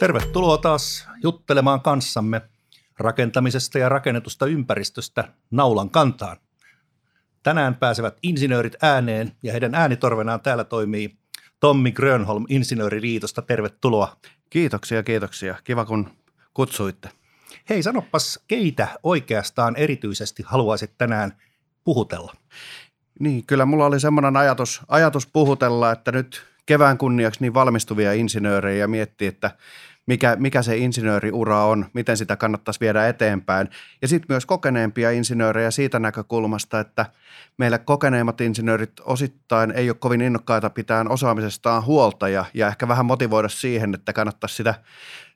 Tervetuloa taas juttelemaan kanssamme rakentamisesta ja rakennetusta ympäristöstä naulan kantaan. Tänään pääsevät insinöörit ääneen ja heidän äänitorvenaan täällä toimii Tommi Grönholm Insinööriliitosta. Tervetuloa. Kiitoksia, kiitoksia. Kiva kun kutsuitte. Hei, sanopas, keitä oikeastaan erityisesti haluaisit tänään puhutella? Niin, kyllä mulla oli semmoinen ajatus, ajatus puhutella, että nyt kevään kunniaksi niin valmistuvia insinöörejä miettiä, että mikä, mikä se insinööriura on, miten sitä kannattaisi viedä eteenpäin. Ja sitten myös kokeneempia insinöörejä siitä näkökulmasta, että meillä kokeneemmat insinöörit osittain ei ole kovin innokkaita pitää osaamisestaan huolta ja, ja ehkä vähän motivoida siihen, että kannattaisi sitä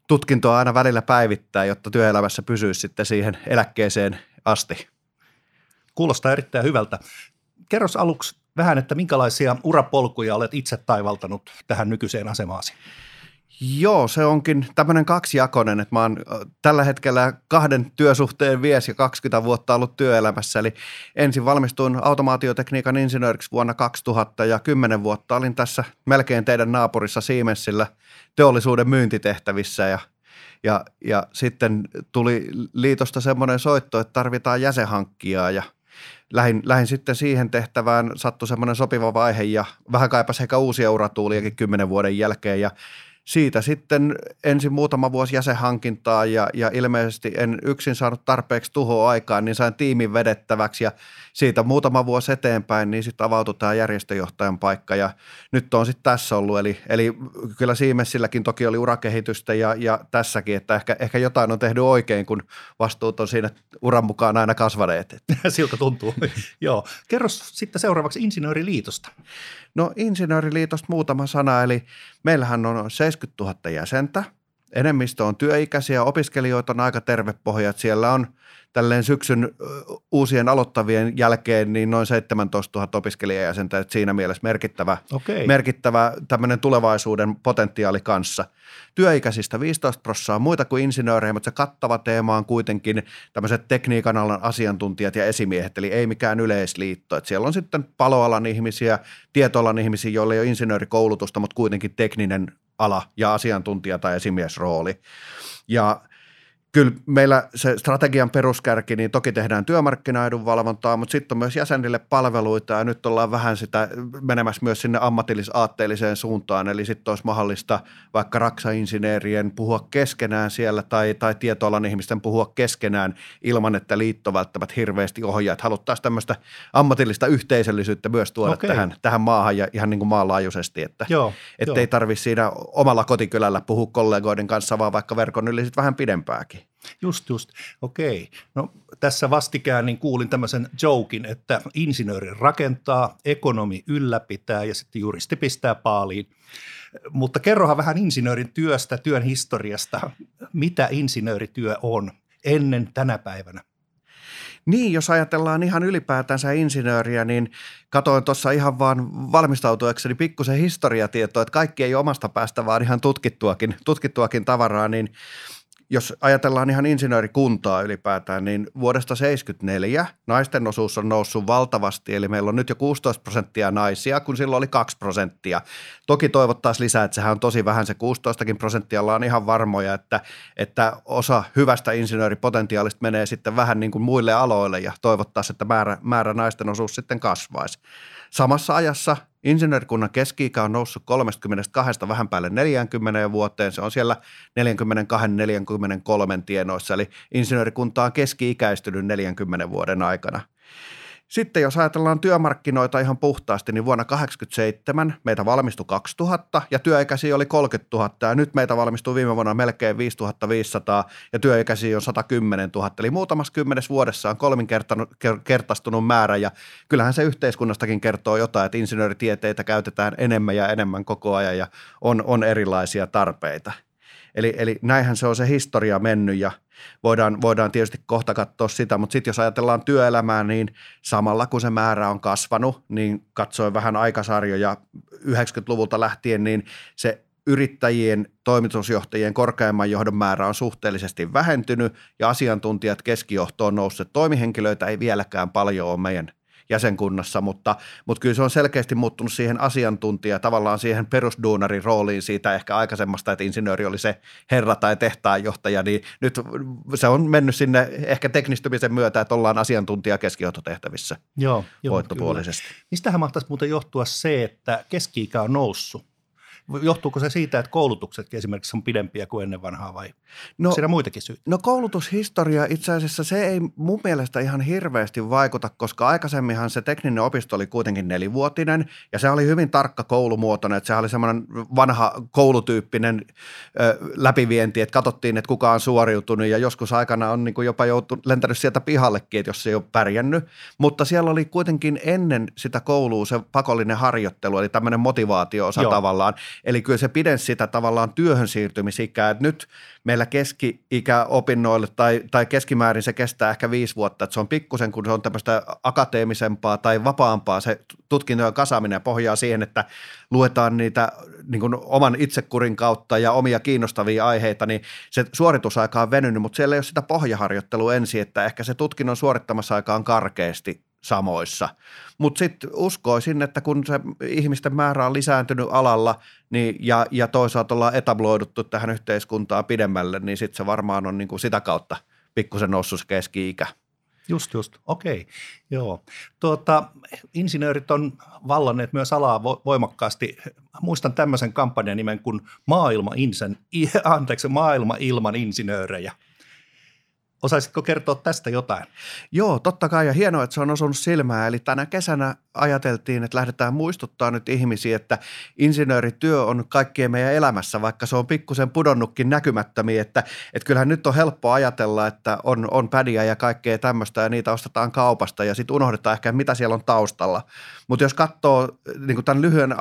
tutkintoa aina välillä päivittää, jotta työelämässä pysyisi sitten siihen eläkkeeseen asti. Kuulostaa erittäin hyvältä. Kerros aluksi vähän, että minkälaisia urapolkuja olet itse taivaltanut tähän nykyiseen asemaasi? Joo, se onkin tämmöinen kaksijakoinen, että mä oon tällä hetkellä kahden työsuhteen vies ja 20 vuotta ollut työelämässä. Eli ensin valmistuin automaatiotekniikan insinööriksi vuonna 2000 ja 10 vuotta olin tässä melkein teidän naapurissa Siemensillä teollisuuden myyntitehtävissä ja ja, ja sitten tuli liitosta semmoinen soitto, että tarvitaan jäsenhankkijaa ja lähin, lähin sitten siihen tehtävään, sattui semmoinen sopiva vaihe ja vähän kaipasi ehkä uusia uratuuliakin kymmenen vuoden jälkeen ja siitä sitten ensin muutama vuosi jäsenhankintaa ja, ja ilmeisesti en yksin saanut tarpeeksi tuhoa aikaan, niin sain tiimin vedettäväksi ja siitä muutama vuosi eteenpäin, niin sitten avautui tämä järjestöjohtajan paikka ja nyt on sitten tässä ollut. Eli, eli kyllä Siemessilläkin toki oli urakehitystä ja, ja tässäkin, että ehkä, ehkä jotain on tehnyt oikein, kun vastuut on siinä uran mukaan aina kasvaneet. Siltä tuntuu. Joo. Kerro sitten seuraavaksi Insinööriliitosta. No Insinööriliitosta muutama sana, eli meillähän on 70 000 jäsentä. Enemmistö on työikäisiä, opiskelijoita on aika terve pohja, siellä on – tälleen syksyn uusien aloittavien jälkeen niin noin 17 000 opiskelijajäsentä, että siinä mielessä merkittävä, okay. merkittävä tämmöinen tulevaisuuden potentiaali kanssa. Työikäisistä 15 prosenttia muita kuin insinöörejä, mutta se kattava teema on kuitenkin tämmöiset tekniikan alan asiantuntijat ja esimiehet, eli ei mikään yleisliitto. Että siellä on sitten paloalan ihmisiä, tietoalan ihmisiä, joilla ei ole insinöörikoulutusta, mutta kuitenkin tekninen ala ja asiantuntija tai esimiesrooli. Ja – kyllä meillä se strategian peruskärki, niin toki tehdään työmarkkinaidun valvontaa, mutta sitten on myös jäsenille palveluita ja nyt ollaan vähän sitä menemässä myös sinne ammatillisaatteelliseen suuntaan, eli sitten olisi mahdollista vaikka raksainsinöörien puhua keskenään siellä tai, tai tietoalan ihmisten puhua keskenään ilman, että liitto välttämättä hirveästi ohjaa, että haluttaisiin tämmöistä ammatillista yhteisöllisyyttä myös tuoda okay. tähän, tähän maahan ja ihan niin kuin maanlaajuisesti, että Joo, ei tarvitse siinä omalla kotikylällä puhua kollegoiden kanssa, vaan vaikka verkon yli sitten vähän pidempääkin. Just, just. Okei. No tässä vastikään niin kuulin tämmöisen jokin, että insinööri rakentaa, ekonomi ylläpitää ja sitten juristi pistää paaliin. Mutta kerrohan vähän insinöörin työstä, työn historiasta. Mitä insinöörityö on ennen tänä päivänä? Niin, jos ajatellaan ihan ylipäätänsä insinööriä, niin katoin tuossa ihan vaan valmistautuakseni pikkusen historiatietoa, että kaikki ei omasta päästä, vaan ihan tutkittuakin, tutkittuakin tavaraa, niin – jos ajatellaan ihan insinöörikuntaa ylipäätään, niin vuodesta 1974 naisten osuus on noussut valtavasti, eli meillä on nyt jo 16 prosenttia naisia, kun silloin oli 2 prosenttia. Toki toivottaisiin lisää, että sehän on tosi vähän, se 16 prosenttia ollaan ihan varmoja, että, että osa hyvästä insinööripotentiaalista menee sitten vähän niin kuin muille aloille ja toivottaisiin, että määrä, määrä naisten osuus sitten kasvaisi. Samassa ajassa insinöörikunnan keski on noussut 32 vähän päälle 40 vuoteen. Se on siellä 42-43 tienoissa, eli insinöörikunta on keski-ikäistynyt 40 vuoden aikana – sitten jos ajatellaan työmarkkinoita ihan puhtaasti, niin vuonna 1987 meitä valmistui 2000 ja työikäisiä oli 30 000 ja nyt meitä valmistuu viime vuonna melkein 5500 ja työikäisiä on 110 000. Eli muutamassa kymmenes vuodessa on kolminkertaistunut määrä ja kyllähän se yhteiskunnastakin kertoo jotain, että insinööritieteitä käytetään enemmän ja enemmän koko ajan ja on, on erilaisia tarpeita. Eli, eli näinhän se on se historia mennyt ja voidaan, voidaan tietysti kohta katsoa sitä, mutta sitten jos ajatellaan työelämää, niin samalla kun se määrä on kasvanut, niin katsoin vähän aikasarjoja 90-luvulta lähtien, niin se yrittäjien, toimitusjohtajien korkeamman johdon määrä on suhteellisesti vähentynyt ja asiantuntijat keskijohtoon nousseet. Toimihenkilöitä ei vieläkään paljon ole meidän jäsenkunnassa, mutta, mutta kyllä se on selkeästi muuttunut siihen asiantuntija, tavallaan siihen perusduunarin rooliin siitä ehkä aikaisemmasta, että insinööri oli se herra tai tehtaanjohtaja, niin nyt se on mennyt sinne ehkä teknistymisen myötä, että ollaan asiantuntija keskijohtotehtävissä Joo, joo voittopuolisesti. Mistähän mahtaisi muuten johtua se, että keski-ikä on noussut? Johtuuko se siitä, että koulutukset esimerkiksi on pidempiä kuin ennen vanhaa vai no, siinä muitakin syitä? No koulutushistoria itse asiassa se ei mun mielestä ihan hirveästi vaikuta, koska aikaisemminhan se tekninen opisto oli kuitenkin nelivuotinen ja se oli hyvin tarkka koulumuotoinen, että se oli semmoinen vanha koulutyyppinen ö, läpivienti, että katsottiin, että kuka on suoriutunut ja joskus aikana on niin kuin jopa joutunut, lentänyt sieltä pihallekin, että jos se ei ole pärjännyt, mutta siellä oli kuitenkin ennen sitä koulua se pakollinen harjoittelu, eli tämmöinen motivaatio-osa Joo. tavallaan, Eli kyllä se pidensi sitä tavallaan työhön siirtymisikää, että nyt meillä keski-ikä opinnoille tai, tai keskimäärin se kestää ehkä viisi vuotta, että se on pikkusen, kun se on tämmöistä akateemisempaa tai vapaampaa, se tutkintojen kasaaminen pohjaa siihen, että luetaan niitä niin kuin oman itsekurin kautta ja omia kiinnostavia aiheita, niin se suoritusaika on venynyt, mutta siellä ei ole sitä pohjaharjoittelua ensin, että ehkä se tutkinnon suorittamassa aika on karkeasti samoissa. Mutta sitten uskoisin, että kun se ihmisten määrä on lisääntynyt alalla niin, ja, ja toisaalta ollaan etabloiduttu tähän yhteiskuntaan pidemmälle, niin sitten se varmaan on niinku sitä kautta pikkusen noussut se keski-ikä. Just, just. Okei, joo. Tuota, insinöörit on vallanneet myös alaa voimakkaasti. Muistan tämmöisen kampanjan nimen kuin Maailma, insen, anteeksi, Maailma ilman insinöörejä. Osaisitko kertoa tästä jotain? Joo, totta kai ja hienoa, että se on osunut silmään. Eli tänä kesänä ajateltiin, että lähdetään muistuttaa nyt ihmisiä, että insinöörityö on kaikkien meidän elämässä, vaikka se on pikkusen pudonnutkin näkymättömiin, että, että kyllähän nyt on helppo ajatella, että on, on pädiä ja kaikkea tämmöistä ja niitä ostetaan kaupasta ja sitten unohdetaan ehkä, mitä siellä on taustalla. Mutta jos katsoo niin kuin tämän lyhyen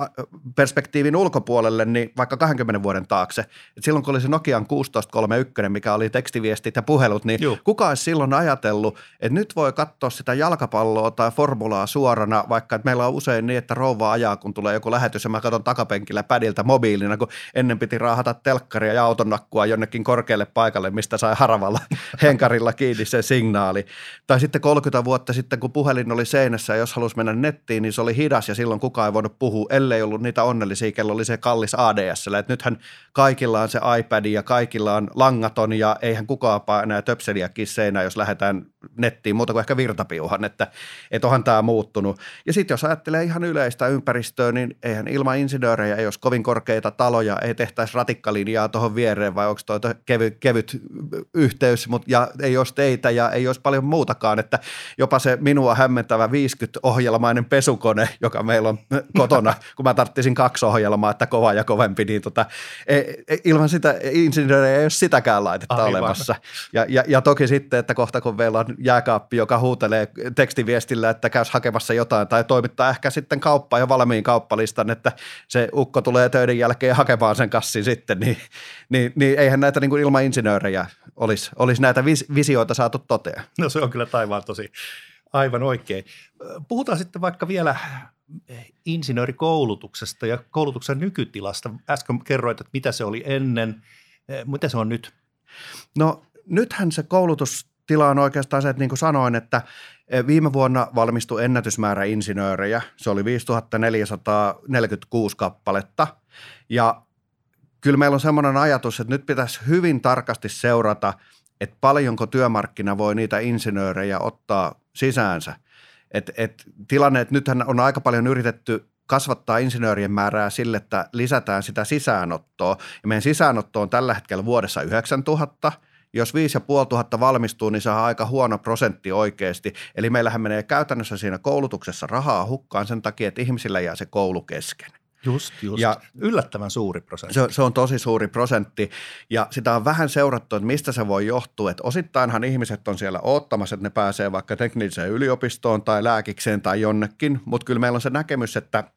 perspektiivin ulkopuolelle, niin vaikka 20 vuoden taakse, että silloin kun oli se Nokian 1631, mikä oli tekstiviestit ja puhelut, niin Juh. kuka olisi silloin ajatellut, että nyt voi katsoa sitä jalkapalloa tai formulaa suorana, vaikka että meillä on usein niin, että rouva ajaa, kun tulee joku lähetys ja mä katson takapenkillä pädiltä mobiilina, kun ennen piti raahata telkkaria ja autonakkua jonnekin korkealle paikalle, mistä sai haravalla henkarilla kiinni se signaali. Tai sitten 30 vuotta sitten, kun puhelin oli seinässä ja jos halusi mennä nettiin, niin se oli hidas ja silloin kukaan ei voinut puhua, ellei ollut niitä onnellisia, kello oli se kallis ADS. Että nythän kaikilla on se iPad ja kaikilla on langaton ja eihän kukaan enää töpseliäkin seinään, jos lähdetään nettiin muuta kuin ehkä virtapiuhan, että, että onhan tämä muuttunut. Ja sitten jos ajattelee ihan yleistä ympäristöä, niin eihän ilman insinöörejä ei olisi kovin korkeita taloja, ei tehtäisi ratikkalinjaa tuohon viereen vai onko tuo kevyt, kevyt yhteys, mutta ja ei olisi teitä ja ei olisi paljon muutakaan, että jopa se minua hämmentävä 50-ohjelmainen pesukone, joka meillä on kotona, kun mä tarttisin kaksi ohjelmaa, että kova ja kovempi, niin tota, ei, e, ilman sitä insinöörejä ei ole sitäkään laitetta Aivan. olemassa. Ja, ja, ja toki sitten, että kohta kun meillä on jääkaappi, joka huutelee tekstiviestillä, että käys hakemassa jotain tai toimittaa ehkä sitten kauppaan jo valmiin kauppalistan, että se ukko tulee töiden jälkeen hakemaan sen kassin sitten, niin, niin, niin eihän näitä niin kuin ilman insinöörejä olisi, olisi näitä vis, visioita saatu toteen. No se on kyllä taivaan tosi aivan oikein. Puhutaan sitten vaikka vielä insinöörikoulutuksesta ja koulutuksen nykytilasta. Äsken kerroit, että mitä se oli ennen, mitä se on nyt? No nythän se koulutus tila on oikeastaan se, että niin kuin sanoin, että eh, viime vuonna valmistui ennätysmäärä insinöörejä. Se oli 5446 kappaletta. Ja kyllä meillä on semmoinen ajatus, että nyt pitäisi hyvin tarkasti seurata, että paljonko työmarkkina voi niitä insinöörejä ottaa sisäänsä. Et, et tilanne, että nythän on aika paljon yritetty kasvattaa insinöörien määrää sille, että lisätään sitä sisäänottoa. Ja meidän sisäänotto on tällä hetkellä vuodessa 9000 – jos 5500 valmistuu, niin se on aika huono prosentti oikeasti. Eli meillähän menee käytännössä siinä koulutuksessa rahaa hukkaan sen takia, että ihmisillä jää se koulu kesken. Just, just. Ja Yllättävän suuri prosentti. Se, se on tosi suuri prosentti ja sitä on vähän seurattu, että mistä se voi johtua. Että osittainhan ihmiset on siellä odottamassa, että ne pääsee vaikka tekniseen yliopistoon tai lääkikseen tai jonnekin, mutta kyllä meillä on se näkemys, että –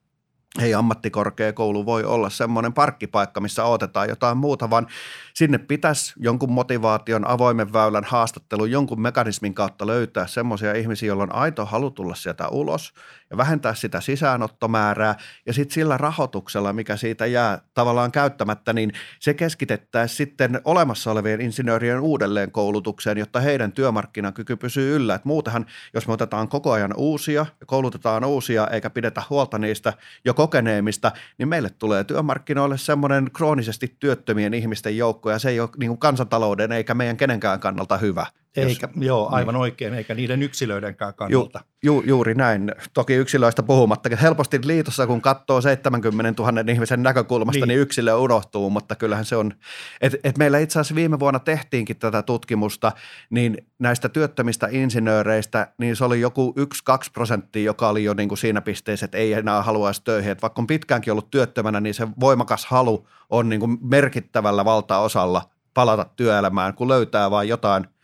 ei ammattikorkeakoulu voi olla semmoinen parkkipaikka, missä otetaan jotain muuta, vaan sinne pitäisi jonkun motivaation, avoimen väylän haastattelun, jonkun mekanismin kautta löytää semmoisia ihmisiä, joilla on aito halu tulla sieltä ulos ja vähentää sitä sisäänottomäärää ja sitten sillä rahoituksella, mikä siitä jää tavallaan käyttämättä, niin se keskitettäisiin sitten olemassa olevien insinöörien uudelleen koulutukseen, jotta heidän työmarkkinakyky pysyy yllä. Et muutenhan, jos me otetaan koko ajan uusia ja koulutetaan uusia eikä pidetä huolta niistä jo kokeneemista, niin meille tulee työmarkkinoille semmoinen kroonisesti työttömien ihmisten joukko ja se ei ole niin kuin kansantalouden eikä meidän kenenkään kannalta hyvä. Eikä, jos, joo, aivan niin. oikein, eikä niiden yksilöidenkään kannalta. Ju, ju, juuri näin. Toki yksilöistä puhumatta. Helposti liitossa, kun katsoo 70 000 ihmisen näkökulmasta, niin, niin yksilö unohtuu, mutta kyllähän se on. Et, et meillä itse asiassa viime vuonna tehtiinkin tätä tutkimusta, niin näistä työttömistä insinööreistä, niin se oli joku 1-2 prosenttia, joka oli jo niin kuin siinä pisteessä, että ei enää haluaisi töihin. Et vaikka on pitkäänkin ollut työttömänä, niin se voimakas halu on niin kuin merkittävällä valtaosalla palata työelämään, kun löytää vain jotain –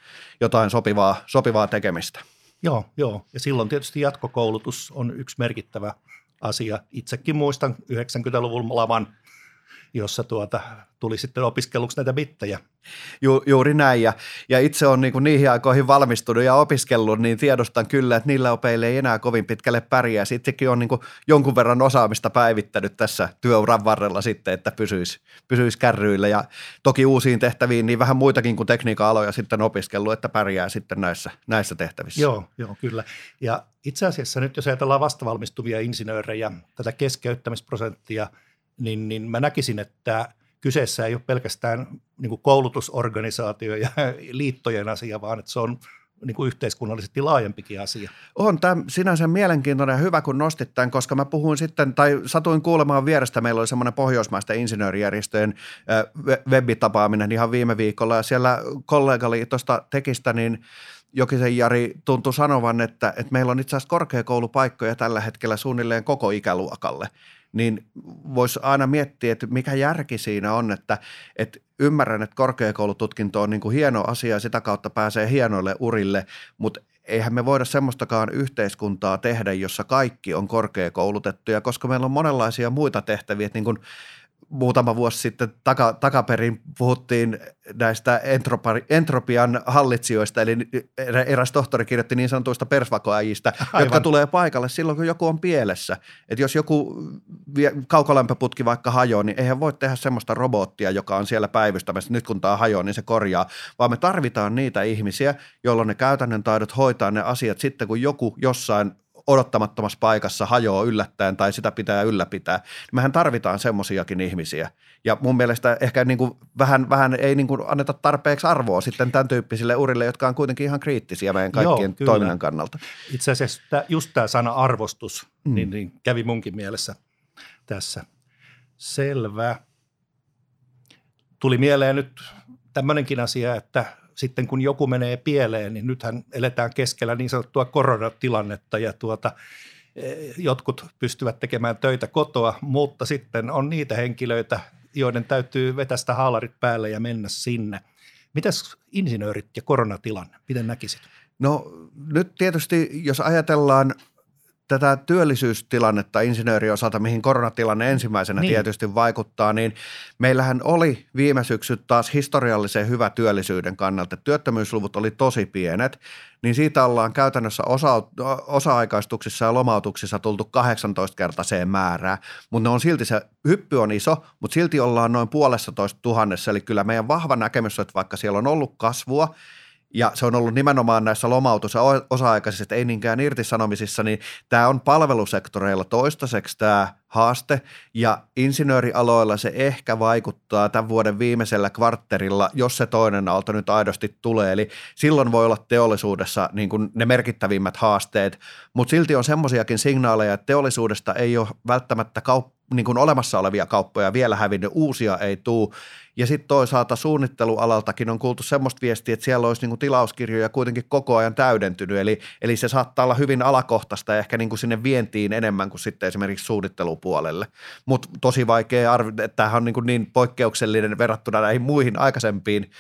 jotain sopivaa, sopivaa tekemistä. Joo, joo. Ja silloin tietysti jatkokoulutus on yksi merkittävä asia. Itsekin muistan 90-luvun laman jossa tuota, tuli sitten opiskelluksi näitä bittejä. Ju, juuri näin, ja, ja itse olen niin niihin aikoihin valmistunut ja opiskellut, niin tiedostan kyllä, että niillä opeille ei enää kovin pitkälle pärjää. Sittenkin on niin jonkun verran osaamista päivittänyt tässä työuran varrella sitten, että pysyisi, pysyisi kärryillä, ja toki uusiin tehtäviin niin vähän muitakin kuin tekniikan aloja sitten opiskellut, että pärjää sitten näissä, näissä tehtävissä. Joo, joo, kyllä. Ja itse asiassa nyt jos ajatellaan vastavalmistuvia insinöörejä, tätä keskeyttämisprosenttia – niin, niin mä näkisin, että kyseessä ei ole pelkästään niin koulutusorganisaatio ja liittojen asia, vaan että se on niin kuin yhteiskunnallisesti laajempikin asia. On tämä sinänsä mielenkiintoinen ja hyvä, kun nostit tämän, koska mä puhuin sitten, tai satuin kuulemaan vierestä, meillä oli semmoinen pohjoismaisten insinöörijärjestöjen webitapaaminen ihan viime viikolla, ja siellä kollegaliitosta tekistä, niin Jokisen Jari tuntui sanovan, että, että meillä on itse asiassa korkeakoulupaikkoja tällä hetkellä suunnilleen koko ikäluokalle niin voisi aina miettiä, että mikä järki siinä on, että, että ymmärrän, että korkeakoulututkinto on niin kuin hieno asia ja sitä kautta pääsee hienoille urille, mutta eihän me voida semmoistakaan yhteiskuntaa tehdä, jossa kaikki on korkeakoulutettuja, koska meillä on monenlaisia muita tehtäviä, että niin kuin muutama vuosi sitten taka, takaperin puhuttiin näistä entropi, entropian hallitsijoista, eli eräs tohtori kirjoitti niin sanotuista persvakoajista, Aivan. jotka tulee paikalle silloin, kun joku on pielessä. Että jos joku kaukolämpöputki vaikka hajoaa, niin eihän voi tehdä semmoista robottia, joka on siellä päivystämässä. Nyt kun tämä hajoaa, niin se korjaa, vaan me tarvitaan niitä ihmisiä, jolloin ne käytännön taidot hoitaa ne asiat sitten, kun joku jossain odottamattomassa paikassa hajoaa yllättäen tai sitä pitää ylläpitää. Mehän tarvitaan semmoisiakin ihmisiä. Ja mun mielestä ehkä niin kuin vähän, vähän ei niin kuin anneta tarpeeksi arvoa sitten tämän tyyppisille urille, jotka on kuitenkin ihan kriittisiä meidän kaikkien Joo, toiminnan kannalta. Itse asiassa just tämä sana arvostus mm. niin, niin kävi munkin mielessä tässä. Selvä. Tuli mieleen nyt tämmöinenkin asia, että sitten kun joku menee pieleen, niin nythän eletään keskellä niin sanottua koronatilannetta ja tuota, eh, jotkut pystyvät tekemään töitä kotoa, mutta sitten on niitä henkilöitä, joiden täytyy vetästä haalarit päälle ja mennä sinne. Mitäs insinöörit ja koronatilanne, miten näkisit? No nyt tietysti, jos ajatellaan tätä työllisyystilannetta insinöörin osalta, mihin koronatilanne ensimmäisenä niin. tietysti vaikuttaa, niin meillähän oli viime syksy taas historiallisen hyvä työllisyyden kannalta. Työttömyysluvut oli tosi pienet, niin siitä ollaan käytännössä osa, osa-aikaistuksissa ja lomautuksissa tultu 18-kertaiseen määrään, mutta on silti se hyppy on iso, mutta silti ollaan noin puolessa toista tuhannessa, eli kyllä meidän vahva näkemys on, että vaikka siellä on ollut kasvua, ja se on ollut nimenomaan näissä lomautus- ja osa-aikaisissa, ei niinkään irtisanomisissa, niin tämä on palvelusektoreilla toistaiseksi tämä haaste, ja insinöörialoilla se ehkä vaikuttaa tämän vuoden viimeisellä kvartterilla, jos se toinen aalto nyt aidosti tulee, eli silloin voi olla teollisuudessa niin kuin ne merkittävimmät haasteet, mutta silti on semmoisiakin signaaleja, että teollisuudesta ei ole välttämättä kaup- niin kuin olemassa olevia kauppoja vielä hävinnyt, uusia ei tule, ja sitten toisaalta suunnittelualaltakin on kuultu semmoista viestiä, että siellä olisi niinku tilauskirjoja kuitenkin koko ajan täydentynyt, eli, eli se saattaa olla hyvin alakohtaista ja ehkä niinku sinne vientiin enemmän kuin sitten esimerkiksi suunnittelupuolelle. Mutta tosi vaikea arvioida, että tämähän on niinku niin poikkeuksellinen verrattuna näihin muihin aikaisempiin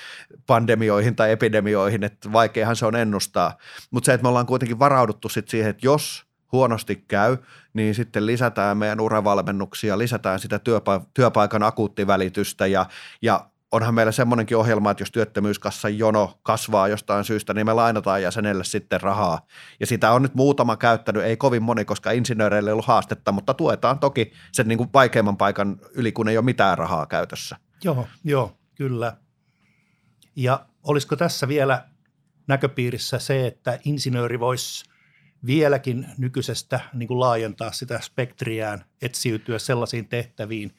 pandemioihin tai epidemioihin, että vaikeahan se on ennustaa. Mutta se, että me ollaan kuitenkin varauduttu sit siihen, että jos huonosti käy, niin sitten lisätään meidän uravalmennuksia, lisätään sitä työpa- työpaikan akuuttivälitystä ja, ja onhan meillä semmoinenkin ohjelma, että jos työttömyyskassan jono kasvaa jostain syystä, niin me lainataan jäsenelle sitten rahaa. Ja sitä on nyt muutama käyttänyt, ei kovin moni, koska insinööreille ei ollut haastetta, mutta tuetaan toki sen niin kuin vaikeimman paikan yli, kun ei ole mitään rahaa käytössä. Joo, joo, kyllä. Ja olisiko tässä vielä näköpiirissä se, että insinööri voisi vieläkin nykyisestä niin kuin laajentaa sitä spektriään, etsiytyä sellaisiin tehtäviin,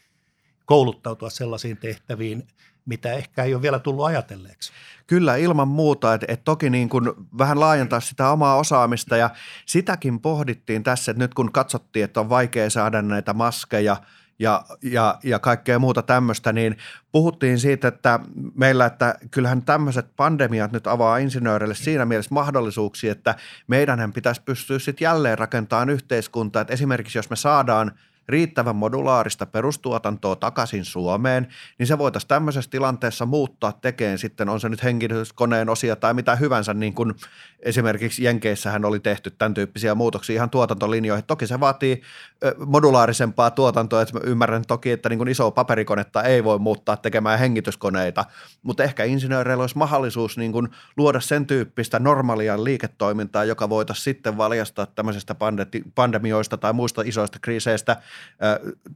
kouluttautua sellaisiin tehtäviin, mitä ehkä ei ole vielä tullut ajatelleeksi. Kyllä, ilman muuta. Että et toki niin kuin vähän laajentaa sitä omaa osaamista ja sitäkin pohdittiin tässä, että nyt kun katsottiin, että on vaikea saada näitä maskeja – ja, ja, ja kaikkea muuta tämmöistä, niin puhuttiin siitä, että meillä, että kyllähän tämmöiset pandemiat nyt avaa insinööreille siinä mielessä mahdollisuuksia, että meidän pitäisi pystyä sitten jälleen rakentamaan yhteiskuntaa, että esimerkiksi jos me saadaan – riittävän modulaarista perustuotantoa takaisin Suomeen, niin se voitaisiin tämmöisessä tilanteessa muuttaa tekeen sitten, on se nyt henkilöskoneen osia tai mitä hyvänsä, niin kuin esimerkiksi Jenkeissähän oli tehty tämän tyyppisiä muutoksia ihan tuotantolinjoihin. Toki se vaatii modulaarisempaa tuotantoa, että ymmärrän toki, että niin kuin isoa paperikonetta ei voi muuttaa tekemään hengityskoneita, mutta ehkä insinööreillä olisi mahdollisuus niin kuin luoda sen tyyppistä normaalia liiketoimintaa, joka voitaisiin sitten valjastaa tämmöisestä pandemioista tai muista isoista kriiseistä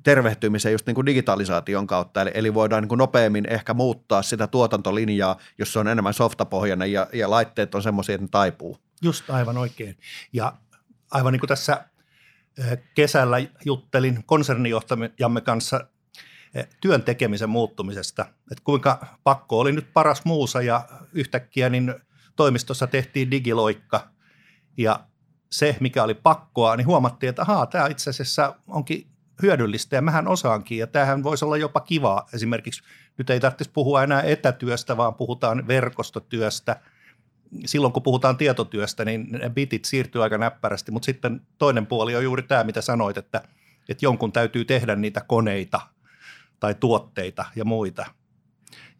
tervehtymiseen just niin kuin digitalisaation kautta, eli, eli voidaan niin kuin nopeammin ehkä muuttaa sitä tuotantolinjaa, jos se on enemmän softapohjainen ja, ja laitteet on semmoisia, että ne taipuu. Just aivan oikein. Ja aivan niin kuin tässä kesällä juttelin konsernijohtajamme kanssa työn tekemisen muuttumisesta, että kuinka pakko oli nyt paras muusa ja yhtäkkiä niin toimistossa tehtiin digiloikka ja se, mikä oli pakkoa, niin huomattiin, että ahaa, tämä itse asiassa onkin hyödyllistä ja mähän osaankin ja tämähän voisi olla jopa kivaa. Esimerkiksi nyt ei tarvitsisi puhua enää etätyöstä, vaan puhutaan verkostotyöstä. Silloin kun puhutaan tietotyöstä, niin ne bitit siirtyy aika näppärästi, mutta sitten toinen puoli on juuri tämä, mitä sanoit, että, että jonkun täytyy tehdä niitä koneita tai tuotteita ja muita.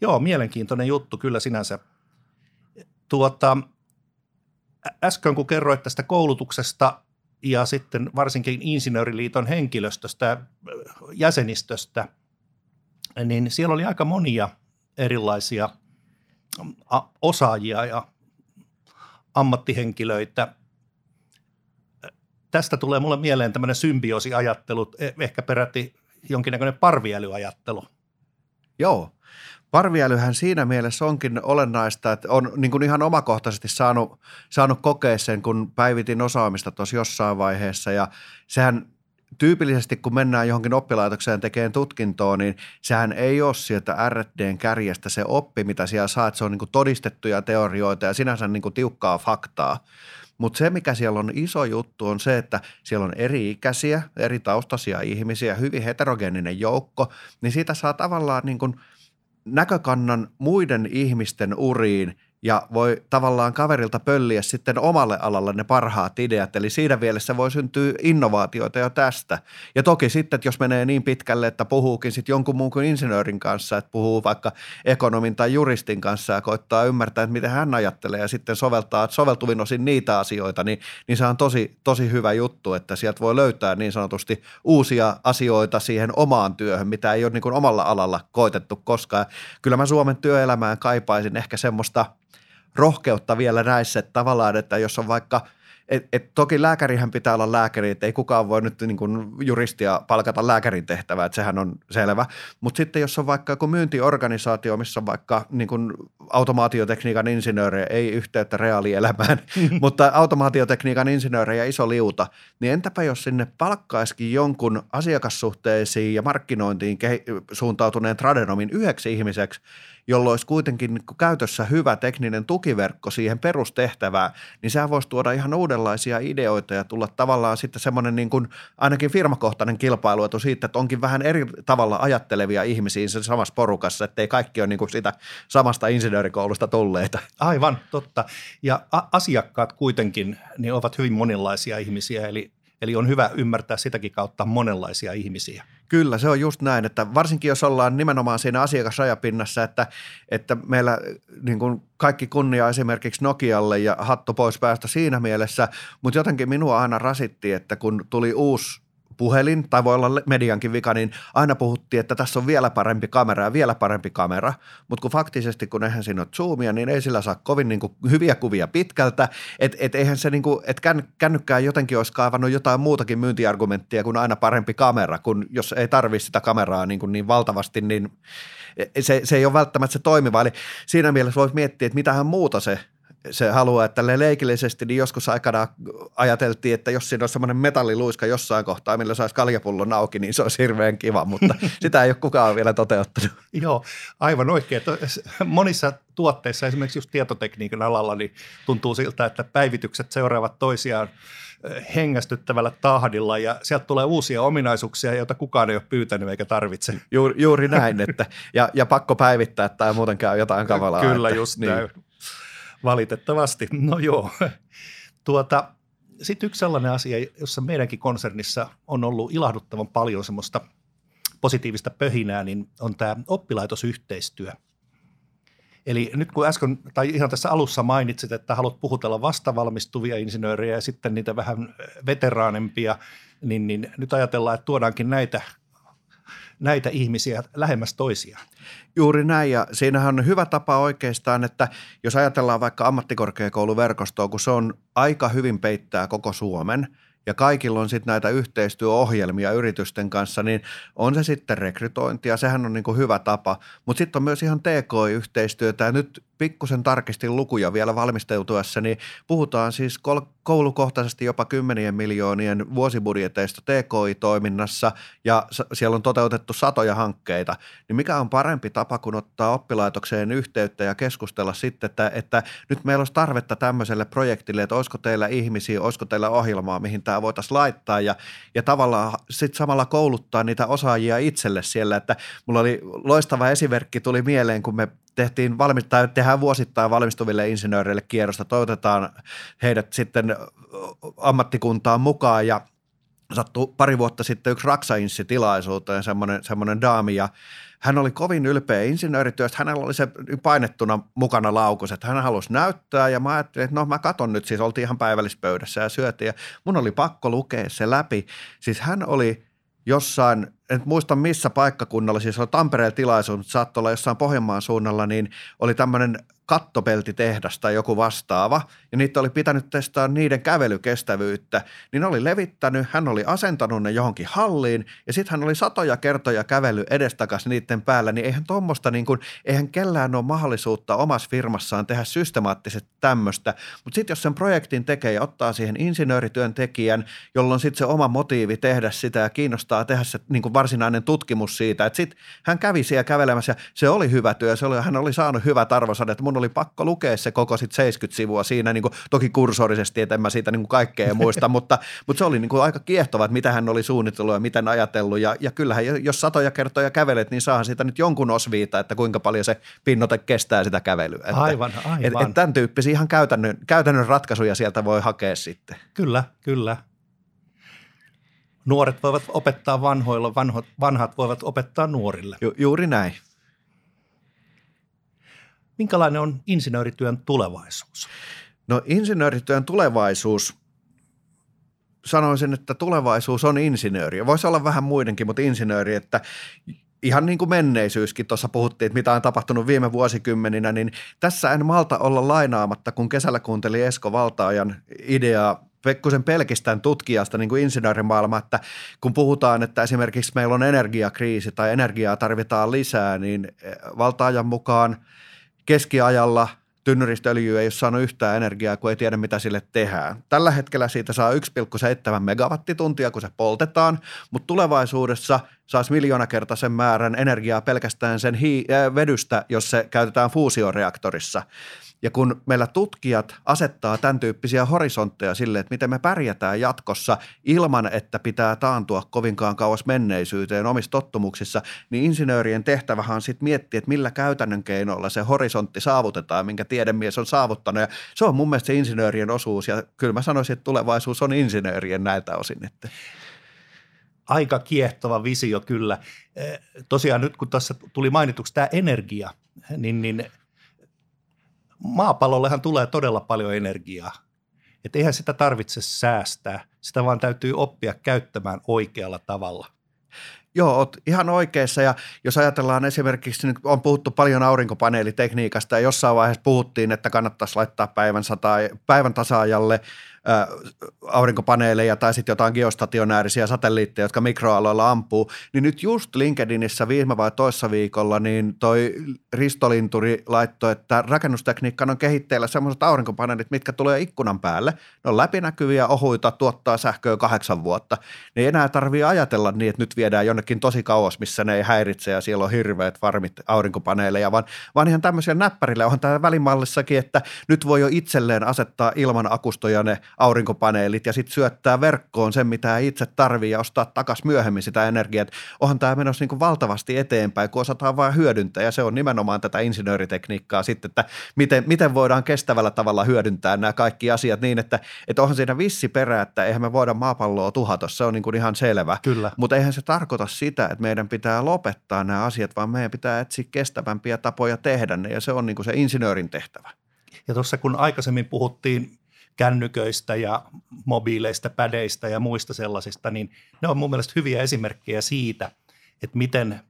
Joo, mielenkiintoinen juttu kyllä sinänsä. Tuota, äsken kun kerroit tästä koulutuksesta ja sitten varsinkin Insinööriliiton henkilöstöstä, jäsenistöstä, niin siellä oli aika monia erilaisia osaajia ja ammattihenkilöitä. Tästä tulee mulle mieleen tämmöinen symbioosiajattelu, e, ehkä peräti jonkinnäköinen parviälyajattelu. Joo, Parviälyhän siinä mielessä onkin olennaista, että on niin kuin ihan omakohtaisesti saanut, saanut kokea sen, kun päivitin osaamista tuossa jossain vaiheessa ja sehän tyypillisesti kun mennään johonkin oppilaitokseen tekemään tutkintoa, niin sehän ei ole sieltä RDn kärjestä se oppi, mitä siellä saat. Se on niin todistettuja teorioita ja sinänsä niin tiukkaa faktaa. Mutta se, mikä siellä on iso juttu, on se, että siellä on eri ikäisiä, eri taustaisia ihmisiä, hyvin heterogeeninen joukko, niin siitä saa tavallaan niin näkökannan muiden ihmisten uriin ja voi tavallaan kaverilta pölliä sitten omalle alalle ne parhaat ideat. Eli siinä mielessä voi syntyä innovaatioita jo tästä. Ja toki sitten, että jos menee niin pitkälle, että puhuukin sitten jonkun muun kuin insinöörin kanssa, että puhuu vaikka ekonomin tai juristin kanssa ja koittaa ymmärtää, että miten hän ajattelee ja sitten soveltaa soveltuvin osin niitä asioita, niin, niin se on tosi, tosi hyvä juttu, että sieltä voi löytää niin sanotusti uusia asioita siihen omaan työhön, mitä ei ole niin kuin omalla alalla koitettu koskaan. Kyllä mä Suomen työelämään kaipaisin ehkä semmoista – rohkeutta vielä näissä, että tavallaan, että jos on vaikka – et, et toki lääkärihän pitää olla lääkäri, että ei kukaan voi nyt niin kuin juristia palkata lääkärin tehtävää, että sehän on selvä. Mutta sitten jos on vaikka joku myyntiorganisaatio, missä on vaikka niin kuin automaatiotekniikan insinöörejä, ei yhteyttä reaalielämään, mutta automaatiotekniikan insinöörejä iso liuta, niin entäpä jos sinne palkkaisikin jonkun asiakassuhteisiin ja markkinointiin suuntautuneen tradenomin yhdeksi ihmiseksi, jolloin olisi kuitenkin käytössä hyvä tekninen tukiverkko siihen perustehtävään, niin sehän voisi tuoda ihan uudenlaisia ideoita ja tulla tavallaan sitten semmoinen niin kuin ainakin firmakohtainen kilpailuetu siitä, että onkin vähän eri tavalla ajattelevia ihmisiä sen samassa porukassa, että ei kaikki ole niin kuin sitä samasta insinöörikoulusta tulleita. Aivan, totta. Ja a- asiakkaat kuitenkin niin ovat hyvin monenlaisia ihmisiä, eli Eli on hyvä ymmärtää sitäkin kautta monenlaisia ihmisiä. Kyllä, se on just näin, että varsinkin jos ollaan nimenomaan siinä asiakasrajapinnassa, että, että meillä niin kuin kaikki kunnia esimerkiksi Nokialle ja hattu pois päästä siinä mielessä, mutta jotenkin minua aina rasitti, että kun tuli uusi puhelin, tai voi olla mediankin vika, niin aina puhuttiin, että tässä on vielä parempi kamera ja vielä parempi kamera, mutta kun faktisesti, kun eihän siinä ole zoomia, niin ei sillä saa kovin niin kuin hyviä kuvia pitkältä, että et eihän se niin kuin, että kännykkää jotenkin olisi kaivannut jotain muutakin myyntiargumenttia kuin aina parempi kamera, kun jos ei tarvitse sitä kameraa niin, kuin niin valtavasti, niin se, se ei ole välttämättä se toimiva, eli siinä mielessä voisi miettiä, että mitähän muuta se se haluaa, että leikillisesti, niin joskus aikana ajateltiin, että jos siinä on semmoinen metalliluiska jossain kohtaa, millä saisi kaljapullon auki, niin se olisi hirveän kiva, mutta sitä ei ole kukaan vielä toteuttanut. Joo, aivan oikein. Monissa tuotteissa, esimerkiksi just tietotekniikan alalla, niin tuntuu siltä, että päivitykset seuraavat toisiaan eh, hengästyttävällä tahdilla ja sieltä tulee uusia ominaisuuksia, joita kukaan ei ole pyytänyt eikä tarvitse. Juuri, juuri näin, että, ja, ja pakko päivittää tai muuten käy jotain kavalaa. Kyllä, että, just niin. näin valitettavasti. No joo. Tuota, sitten yksi sellainen asia, jossa meidänkin konsernissa on ollut ilahduttavan paljon semmoista positiivista pöhinää, niin on tämä oppilaitosyhteistyö. Eli nyt kun äsken, tai ihan tässä alussa mainitsit, että haluat puhutella vastavalmistuvia insinöörejä ja sitten niitä vähän veteraanempia, niin, niin nyt ajatellaan, että tuodaankin näitä näitä ihmisiä lähemmäs toisiaan. Juuri näin ja siinähän on hyvä tapa oikeastaan, että jos ajatellaan vaikka ammattikorkeakouluverkostoa, kun se on aika hyvin peittää koko Suomen – ja kaikilla on sitten näitä yhteistyöohjelmia yritysten kanssa, niin on se sitten rekrytointia, sehän on niin hyvä tapa, mutta sitten on myös ihan TK-yhteistyötä ja nyt pikkusen tarkistin lukuja vielä valmisteutuessa, niin puhutaan siis koulukohtaisesti jopa kymmenien miljoonien vuosibudjeteista TKI-toiminnassa ja siellä on toteutettu satoja hankkeita. Niin mikä on parempi tapa kuin ottaa oppilaitokseen yhteyttä ja keskustella sitten, että, että nyt meillä olisi tarvetta tämmöiselle projektille, että olisiko teillä ihmisiä, olisiko teillä ohjelmaa, mihin tämä voitaisiin laittaa ja, ja tavallaan sitten samalla kouluttaa niitä osaajia itselle siellä, että mulla oli loistava esimerkki tuli mieleen, kun me tehtiin valmi- tai tehdään vuosittain valmistuville insinööreille kierrosta, toivotetaan heidät sitten ammattikuntaan mukaan ja sattui pari vuotta sitten yksi Raksainssi tilaisuuteen semmoinen, semmoinen daami. Ja hän oli kovin ylpeä insinöörityöstä, hänellä oli se painettuna mukana laukus, että hän halusi näyttää. Ja mä ajattelin, että no mä katon nyt, siis oltiin ihan päivällispöydässä ja syötiin. Ja mun oli pakko lukea se läpi. Siis hän oli jossain, en muista missä paikkakunnalla, siis oli Tampereen tilaisuus, mutta saattoi olla jossain Pohjanmaan suunnalla, niin oli tämmöinen kattopeltitehdas tai joku vastaava, ja niitä oli pitänyt testaa niiden kävelykestävyyttä, niin oli levittänyt, hän oli asentanut ne johonkin halliin, ja sitten hän oli satoja kertoja kävely edestakas niiden päällä, niin eihän tuommoista, niin kuin, eihän kellään ole mahdollisuutta omassa firmassaan tehdä systemaattisesti tämmöistä, mutta sitten jos sen projektin tekee ja ottaa siihen insinöörityöntekijän, jolloin sitten se oma motiivi tehdä sitä ja kiinnostaa tehdä se niin kuin varsinainen tutkimus siitä, että sitten hän kävi siellä kävelemässä ja se oli hyvä työ, se oli, hän oli saanut hyvät arvosanat, että mun oli pakko lukea se koko sit 70 sivua siinä, niin kuin, toki kursorisesti, että en mä siitä niin kuin kaikkea muista, mutta, mutta se oli niin kuin aika kiehtova, että mitä hän oli suunnitellut ja miten ajatellut. Ja, ja kyllähän, jos satoja kertoja kävelet, niin saahan siitä nyt jonkun osviita, että kuinka paljon se pinnote kestää sitä kävelyä. Että, aivan, aivan. Et, et tämän tyyppisiä ihan käytännön, käytännön ratkaisuja sieltä voi hakea sitten. Kyllä, kyllä nuoret voivat opettaa vanhoilla, vanhot, vanhat voivat opettaa nuorille. Ju, juuri näin. Minkälainen on insinöörityön tulevaisuus? No insinöörityön tulevaisuus, sanoisin, että tulevaisuus on insinööri. Voisi olla vähän muidenkin, mutta insinööri, että ihan niin kuin menneisyyskin, tuossa puhuttiin, että mitä on tapahtunut viime vuosikymmeninä, niin tässä en malta olla lainaamatta, kun kesällä kuuntelin Esko Valtaajan ideaa Pekkusen pelkistään tutkijasta niin kuin insinöörimaailma, että kun puhutaan, että esimerkiksi meillä on energiakriisi tai energiaa tarvitaan lisää, niin valtaajan mukaan – keskiajalla tynnyristöljy ei ole saanut yhtään energiaa, kun ei tiedä, mitä sille tehdään. Tällä hetkellä siitä saa 1,7 megawattituntia, kun se poltetaan, mutta tulevaisuudessa saisi miljoonakertaisen määrän energiaa pelkästään sen hii- äh, vedystä, jos se käytetään fuusioreaktorissa. Ja kun meillä tutkijat asettaa tämän tyyppisiä horisontteja sille, että miten me pärjätään jatkossa ilman, että pitää taantua kovinkaan kauas menneisyyteen omissa tottumuksissa, niin insinöörien tehtävähän on sitten miettiä, että millä käytännön keinoilla se horisontti saavutetaan, minkä tiedemies on saavuttanut. Ja se on mun mielestä se insinöörien osuus ja kyllä mä sanoisin, että tulevaisuus on insinöörien näiltä osin. Että. aika kiehtova visio kyllä. Eh, tosiaan nyt kun tässä tuli mainituksi tämä energia, niin, niin maapallollehan tulee todella paljon energiaa. Et eihän sitä tarvitse säästää, sitä vaan täytyy oppia käyttämään oikealla tavalla. Joo, oot ihan oikeassa ja jos ajatellaan esimerkiksi, nyt on puhuttu paljon aurinkopaneelitekniikasta ja jossain vaiheessa puhuttiin, että kannattaisi laittaa päivän, sata, päivän tasaajalle aurinkopaneeleja tai sitten jotain geostationäärisiä satelliitteja, jotka mikroaloilla ampuu, niin nyt just LinkedInissä viime vai toissa viikolla, niin toi Ristolinturi laittoi, että rakennustekniikka on kehitteillä sellaiset aurinkopaneelit, mitkä tulee ikkunan päälle. Ne on läpinäkyviä, ohuita, tuottaa sähköä kahdeksan vuotta. Niin ei enää tarvii ajatella niin, että nyt viedään jonnekin tosi kauas, missä ne ei häiritse ja siellä on hirveät varmit aurinkopaneeleja, vaan, vaan ihan tämmöisiä näppärille. Onhan tämä välimallissakin, että nyt voi jo itselleen asettaa ilman akustoja ne aurinkopaneelit ja sitten syöttää verkkoon sen, mitä itse tarvii ja ostaa takaisin myöhemmin sitä energiaa. Et onhan tämä menossa niin kuin valtavasti eteenpäin, kun osataan vain hyödyntää ja se on nimenomaan tätä insinööritekniikkaa sitten, että miten, miten voidaan kestävällä tavalla hyödyntää nämä kaikki asiat niin, että, että onhan siinä vissi perä, että eihän me voida maapalloa tuhata, se on niin kuin ihan selvä. Kyllä. Mutta eihän se tarkoita sitä, että meidän pitää lopettaa nämä asiat, vaan meidän pitää etsiä kestävämpiä tapoja tehdä ne ja se on niin kuin se insinöörin tehtävä. Ja tuossa kun aikaisemmin puhuttiin kännyköistä ja mobiileista, pädeistä ja muista sellaisista, niin ne on mun mielestä hyviä esimerkkejä siitä, että miten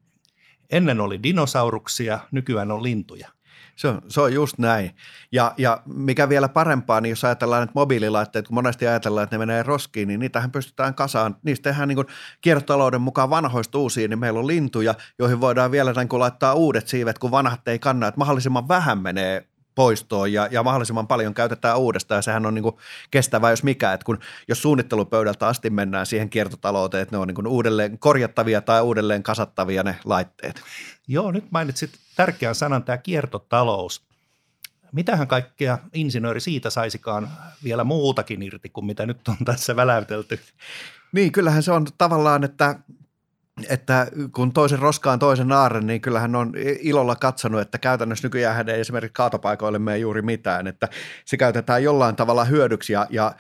ennen oli dinosauruksia, nykyään on lintuja. Se on, se on just näin. Ja, ja mikä vielä parempaa, niin jos ajatellaan, että mobiililaitteet, kun monesti ajatellaan, että ne menee roskiin, niin niitähän pystytään kasaan. Niistä tehdään niin kiertotalouden mukaan vanhoista uusiin, niin meillä on lintuja, joihin voidaan vielä niin laittaa uudet siivet, kun vanhat ei kanna, että mahdollisimman vähän menee poistoon ja, ja mahdollisimman paljon käytetään uudestaan ja sehän on niin kuin kestävää jos mikä, että kun jos suunnittelupöydältä asti mennään siihen kiertotalouteen, että ne on niin kuin uudelleen korjattavia tai uudelleen kasattavia ne laitteet. Joo, nyt mainitsit tärkeän sanan tämä kiertotalous. Mitähän kaikkea insinööri siitä saisikaan vielä muutakin irti kuin mitä nyt on tässä väläytelty? Niin, kyllähän se on tavallaan, että että kun toisen roskaan toisen naaren, niin kyllähän on ilolla katsonut, että käytännössä nykyään ei esimerkiksi kaatopaikoille mene juuri mitään, että se käytetään jollain tavalla hyödyksi ja, ja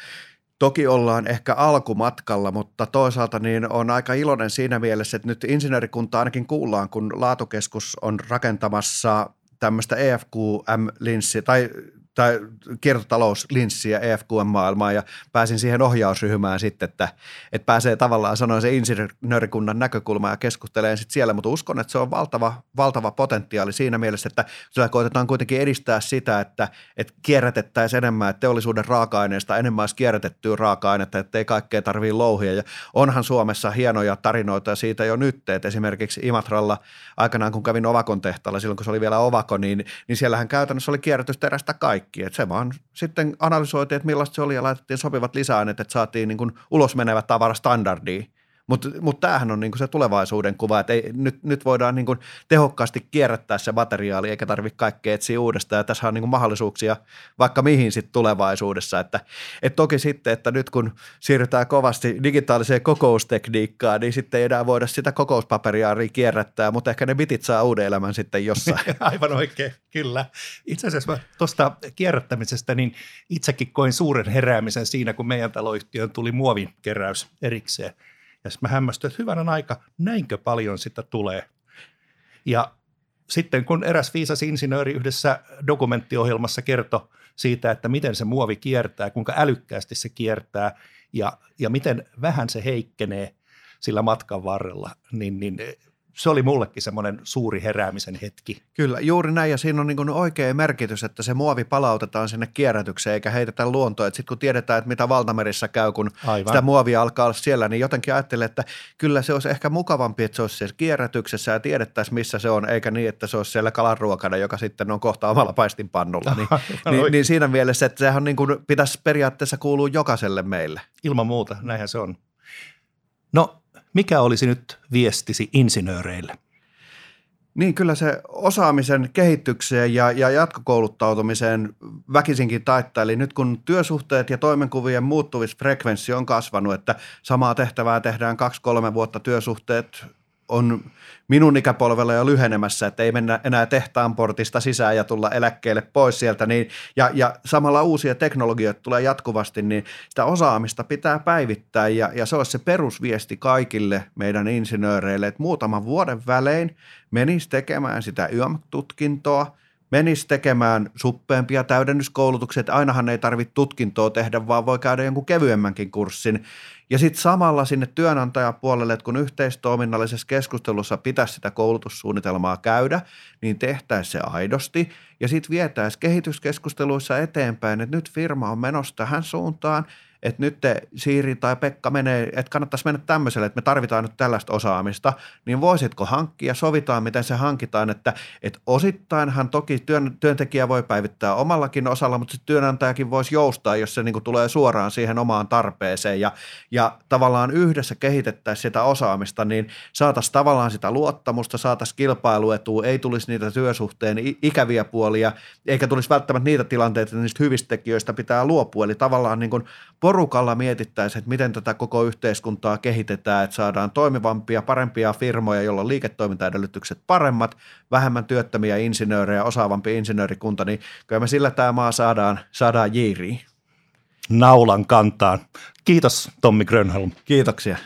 Toki ollaan ehkä alkumatkalla, mutta toisaalta niin on aika iloinen siinä mielessä, että nyt insinöörikunta ainakin kuullaan, kun laatukeskus on rakentamassa tämmöistä EFQM-linssi tai tai kiertotalouslinssiä EFQM-maailmaan ja pääsin siihen ohjausryhmään sitten, että, että pääsee tavallaan sanoen se insinöörikunnan näkökulma ja keskustelee sitten siellä, mutta uskon, että se on valtava, valtava potentiaali siinä mielessä, että sillä koitetaan kuitenkin edistää sitä, että, että kierrätettäisiin enemmän, että teollisuuden raaka-aineista enemmän olisi kierrätettyä raaka-ainetta, että ei kaikkea tarvitse louhia. Ja onhan Suomessa hienoja tarinoita siitä jo nyt, että esimerkiksi Imatralla aikanaan kun kävin Ovakon tehtaalla, silloin kun se oli vielä Ovako, niin, niin siellähän käytännössä oli kierrätysterästä kaikki kaikki. Et se vaan sitten analysoitiin, että millaista se oli ja laitettiin sopivat lisäaineet, että saatiin niin kuin ulos menevä tavara standardiin. Mutta mut tämähän on niinku se tulevaisuuden kuva, että ei, nyt, nyt voidaan niinku tehokkaasti kierrättää se materiaali, eikä tarvitse kaikkea etsiä uudestaan. Ja tässä on niinku mahdollisuuksia vaikka mihin sitten tulevaisuudessa. Että, et toki sitten, että nyt kun siirrytään kovasti digitaaliseen kokoustekniikkaan, niin sitten ei enää voida sitä kokouspaperia kierrättää, mutta ehkä ne bitit saa uuden elämän sitten jossain. Aivan oikein, kyllä. Itse asiassa tuosta kierrättämisestä, niin itsekin koin suuren heräämisen siinä, kun meidän taloyhtiön tuli muovin keräys erikseen – ja sitten mä hämmästyin, että hyvänä aika, näinkö paljon sitä tulee. Ja sitten kun eräs viisas insinööri yhdessä dokumenttiohjelmassa kertoi siitä, että miten se muovi kiertää, kuinka älykkäästi se kiertää ja, ja miten vähän se heikkenee sillä matkan varrella, niin, niin se oli mullekin semmoinen suuri heräämisen hetki. Kyllä, juuri näin ja siinä on niin oikea merkitys, että se muovi palautetaan sinne kierrätykseen eikä heitetä luontoon. Sitten kun tiedetään, että mitä valtamerissä käy, kun Aivan. sitä muovia alkaa olla siellä, niin jotenkin ajattelee, että kyllä se olisi ehkä mukavampi, että se olisi siellä kierrätyksessä ja tiedettäisiin, missä se on, eikä niin, että se olisi siellä kalanruokana, joka sitten on kohta omalla paistinpannulla. Niin, niin, niin siinä mielessä, että sehän niin kuin pitäisi periaatteessa kuulua jokaiselle meille. Ilman muuta, näinhän se on. No mikä olisi nyt viestisi insinööreille? Niin, kyllä se osaamisen kehitykseen ja, ja jatkokouluttautumiseen väkisinkin taittaa. Eli nyt kun työsuhteet ja toimenkuvien muuttuvisfrekvenssi on kasvanut, että samaa tehtävää tehdään kaksi-kolme vuotta työsuhteet on minun ikäpolvella jo lyhenemässä, että ei mennä enää tehtaan portista sisään ja tulla eläkkeelle pois sieltä, niin, ja, ja samalla uusia teknologioita tulee jatkuvasti, niin sitä osaamista pitää päivittää, ja, ja se olisi se perusviesti kaikille meidän insinööreille, että muutaman vuoden välein menisi tekemään sitä YAM-tutkintoa, menisi tekemään suppeempia täydennyskoulutuksia, että ainahan ei tarvitse tutkintoa tehdä, vaan voi käydä jonkun kevyemmänkin kurssin. Ja sitten samalla sinne työnantajapuolelle, että kun yhteistoiminnallisessa keskustelussa pitäisi sitä koulutussuunnitelmaa käydä, niin tehtäisiin se aidosti. Ja sitten vietäisiin kehityskeskusteluissa eteenpäin, että nyt firma on menossa tähän suuntaan – että nyt te Siiri tai Pekka menee, että kannattaisi mennä tämmöiselle, että me tarvitaan nyt tällaista osaamista, niin voisitko hankkia, sovitaan miten se hankitaan, että, että osittainhan toki työn, työntekijä voi päivittää omallakin osalla, mutta sitten työnantajakin voisi joustaa, jos se niin tulee suoraan siihen omaan tarpeeseen. Ja, ja tavallaan yhdessä kehitettäisiin sitä osaamista, niin saataisiin tavallaan sitä luottamusta, saataisiin kilpailuetua, ei tulisi niitä työsuhteen ikäviä puolia, eikä tulisi välttämättä niitä tilanteita, että niistä hyvistä tekijöistä pitää luopua, eli tavallaan niin kuin porukalla mietittäisiin, että miten tätä koko yhteiskuntaa kehitetään, että saadaan toimivampia, parempia firmoja, joilla on liiketoimintaedellytykset paremmat, vähemmän työttömiä insinöörejä, osaavampi insinöörikunta, niin kyllä me sillä tämä maa saadaan, saadaan jiiriin naulan kantaan. Kiitos Tommi Grönholm. Kiitoksia.